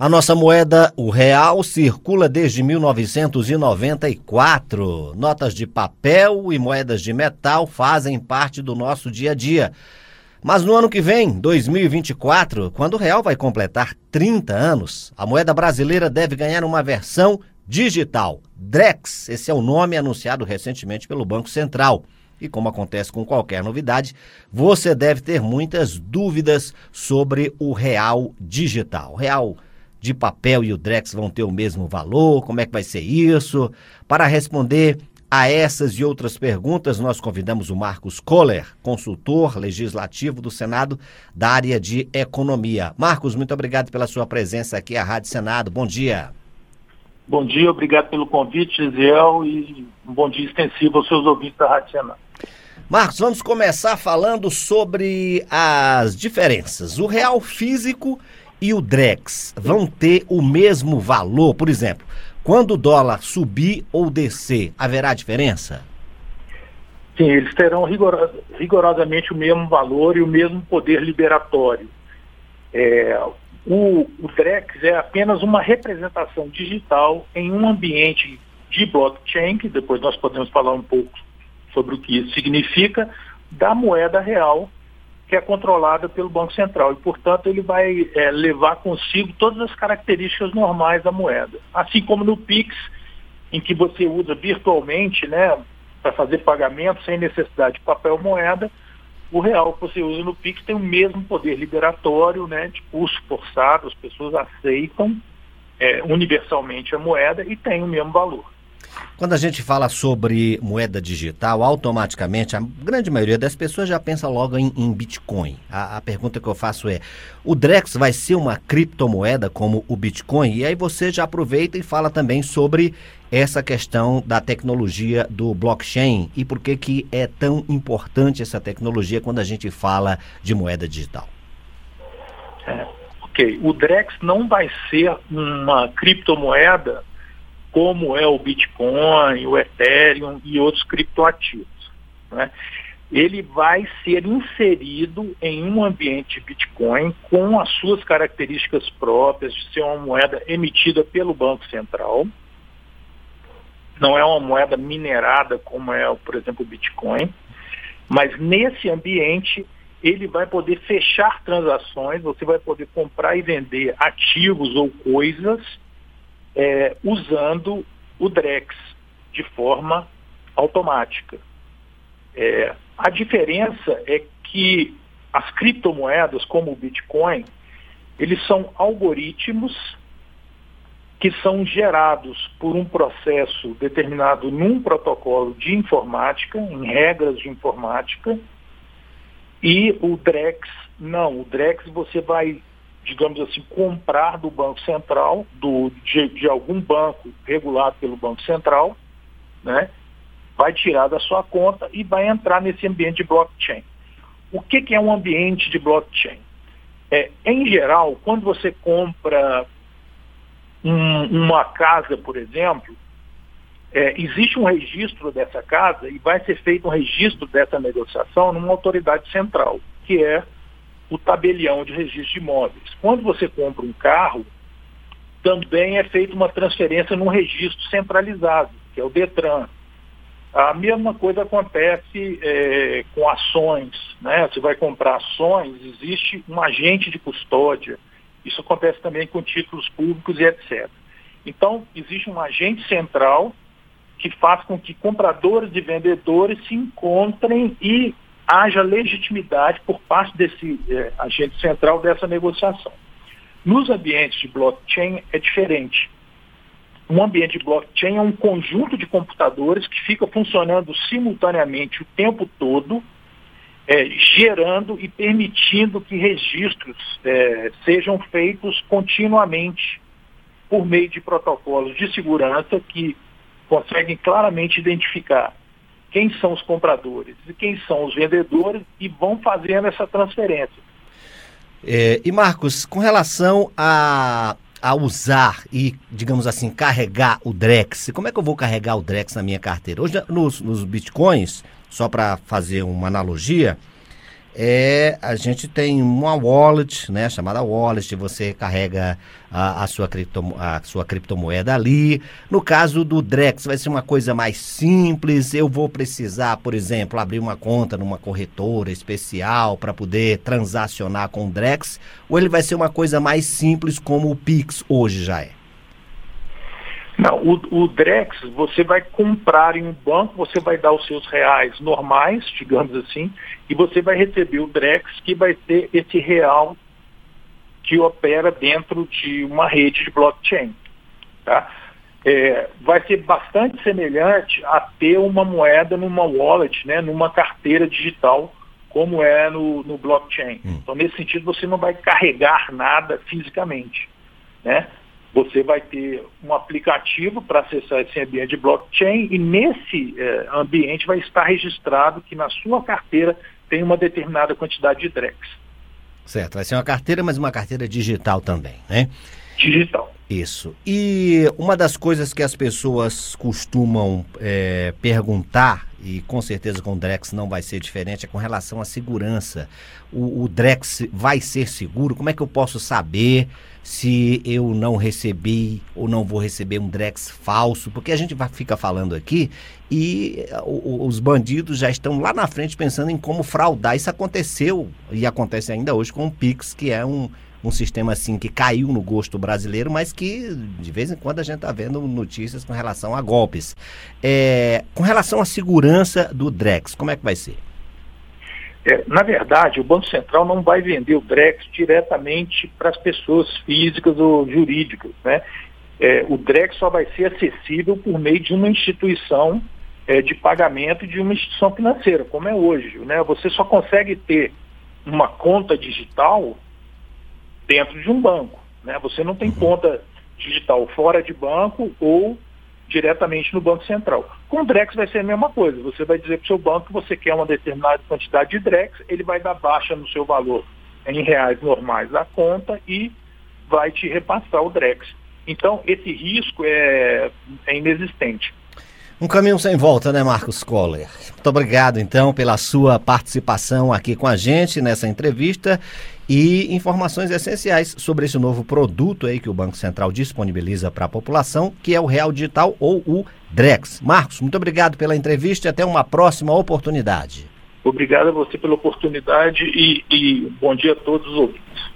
A nossa moeda, o real, circula desde 1994. Notas de papel e moedas de metal fazem parte do nosso dia a dia. Mas no ano que vem, 2024, quando o real vai completar 30 anos, a moeda brasileira deve ganhar uma versão digital. Drex, esse é o nome anunciado recentemente pelo Banco Central. E como acontece com qualquer novidade, você deve ter muitas dúvidas sobre o real digital. Real de papel e o Drex vão ter o mesmo valor? Como é que vai ser isso? Para responder a essas e outras perguntas, nós convidamos o Marcos Kohler, consultor legislativo do Senado da área de economia. Marcos, muito obrigado pela sua presença aqui à Rádio Senado. Bom dia. Bom dia, obrigado pelo convite, Gisel, e um bom dia extensivo aos seus ouvintes da Rádio Senado. Marcos, vamos começar falando sobre as diferenças. O real físico e o Drex vão ter o mesmo valor? Por exemplo, quando o dólar subir ou descer, haverá diferença? Sim, eles terão rigorosa, rigorosamente o mesmo valor e o mesmo poder liberatório. É, o, o Drex é apenas uma representação digital em um ambiente de blockchain, que depois nós podemos falar um pouco sobre o que isso significa, da moeda real que é controlada pelo Banco Central. E, portanto, ele vai é, levar consigo todas as características normais da moeda. Assim como no PIX, em que você usa virtualmente né, para fazer pagamento sem necessidade de papel moeda, o real que você usa no PIX tem o mesmo poder liberatório, né, de curso forçado, as pessoas aceitam é, universalmente a moeda e tem o mesmo valor. Quando a gente fala sobre moeda digital, automaticamente a grande maioria das pessoas já pensa logo em, em Bitcoin. A, a, pergunta que eu faço é: o Drex vai ser uma criptomoeda como o Bitcoin? E aí você já aproveita e fala também sobre essa questão da tecnologia do blockchain e por que, que é tão importante essa tecnologia quando a gente fala de moeda digital. É, ok. O Drex não vai ser uma criptomoeda como é o Bitcoin, o Ethereum e outros criptoativos. Né? Ele vai ser inserido em um ambiente Bitcoin com as suas características próprias de ser uma moeda emitida pelo Banco Central. Não é uma moeda minerada como é, por exemplo, o Bitcoin, mas nesse ambiente ele vai poder fechar transações, você vai poder comprar e vender ativos ou coisas é, usando o Drex de forma automática. É, a diferença é que as criptomoedas, como o Bitcoin, eles são algoritmos que são gerados por um processo determinado num protocolo de informática, em regras de informática, e o Drex não. O Drex você vai digamos assim, comprar do Banco Central, do, de, de, algum banco regulado pelo Banco Central, né, vai tirar da sua conta e vai entrar nesse ambiente de blockchain. O que, que é um ambiente de blockchain? É, em geral, quando você compra um, uma casa, por exemplo, é, existe um registro dessa casa e vai ser feito um registro dessa negociação numa autoridade central, que é o tabelião de registro de imóveis. Quando você compra um carro, também é feita uma transferência num registro centralizado, que é o DETRAN. A mesma coisa acontece é, com ações. Né? Você vai comprar ações, existe um agente de custódia. Isso acontece também com títulos públicos e etc. Então, existe um agente central que faz com que compradores e vendedores se encontrem e haja legitimidade por parte desse é, agente central dessa negociação. Nos ambientes de blockchain é diferente. Um ambiente de blockchain é um conjunto de computadores que fica funcionando simultaneamente o tempo todo, é, gerando e permitindo que registros é, sejam feitos continuamente por meio de protocolos de segurança que conseguem claramente identificar quem são os compradores e quem são os vendedores e vão fazendo essa transferência. É, e Marcos, com relação a, a usar e, digamos assim, carregar o Drex, como é que eu vou carregar o Drex na minha carteira? Hoje, nos, nos bitcoins, só para fazer uma analogia, é a gente tem uma wallet, né, chamada wallet, você carrega a, a, sua, a sua criptomoeda ali. No caso do Drex, vai ser uma coisa mais simples. Eu vou precisar, por exemplo, abrir uma conta numa corretora especial para poder transacionar com o Drex, ou ele vai ser uma coisa mais simples como o Pix hoje já é? Não, o, o, Drex, você vai comprar em um banco, você vai dar os seus reais normais, digamos assim, e você vai receber o Drex, que vai ter esse real que opera dentro de uma rede de blockchain. Tá? É, vai ser bastante semelhante a ter uma moeda numa wallet, né, numa carteira digital, como é no, no blockchain. Hum. Então, nesse sentido, você não vai carregar nada fisicamente. Né? Você vai ter um aplicativo para acessar esse ambiente de blockchain e nesse eh, ambiente vai estar registrado que na sua carteira tem uma determinada quantidade de DREX. Certo, vai ser uma carteira, mas uma carteira digital também, né? Digital. Isso. E uma das coisas que as pessoas costumam é, perguntar, e com certeza com o Drex não vai ser diferente, é com relação à segurança. O, o Drex vai ser seguro? Como é que eu posso saber se eu não recebi ou não vou receber um Drex falso? Porque a gente vai ficar falando aqui e os bandidos já estão lá na frente pensando em como fraudar. Isso aconteceu e acontece ainda hoje com o Pix, que é um um sistema assim que caiu no gosto brasileiro, mas que de vez em quando a gente está vendo notícias com relação a golpes. É, com relação à segurança do Drex, como é que vai ser? É, na verdade, o Banco Central não vai vender o Drex diretamente para as pessoas físicas ou jurídicas. Né? É, o Drex só vai ser acessível por meio de uma instituição é, de pagamento de uma instituição financeira, como é hoje. Né? Você só consegue ter uma conta digital dentro de um banco. Né? Você não tem uhum. conta digital fora de banco ou diretamente no Banco Central. Com o Drex vai ser a mesma coisa. Você vai dizer para o seu banco que você quer uma determinada quantidade de Drex, ele vai dar baixa no seu valor em reais normais da conta e vai te repassar o Drex. Então, esse risco é, é inexistente. Um caminho sem volta, né, Marcos Coller? Muito obrigado, então, pela sua participação aqui com a gente nessa entrevista e informações essenciais sobre esse novo produto aí que o Banco Central disponibiliza para a população, que é o Real Digital ou o Drex. Marcos, muito obrigado pela entrevista e até uma próxima oportunidade. Obrigado a você pela oportunidade e, e bom dia a todos os ouvintes.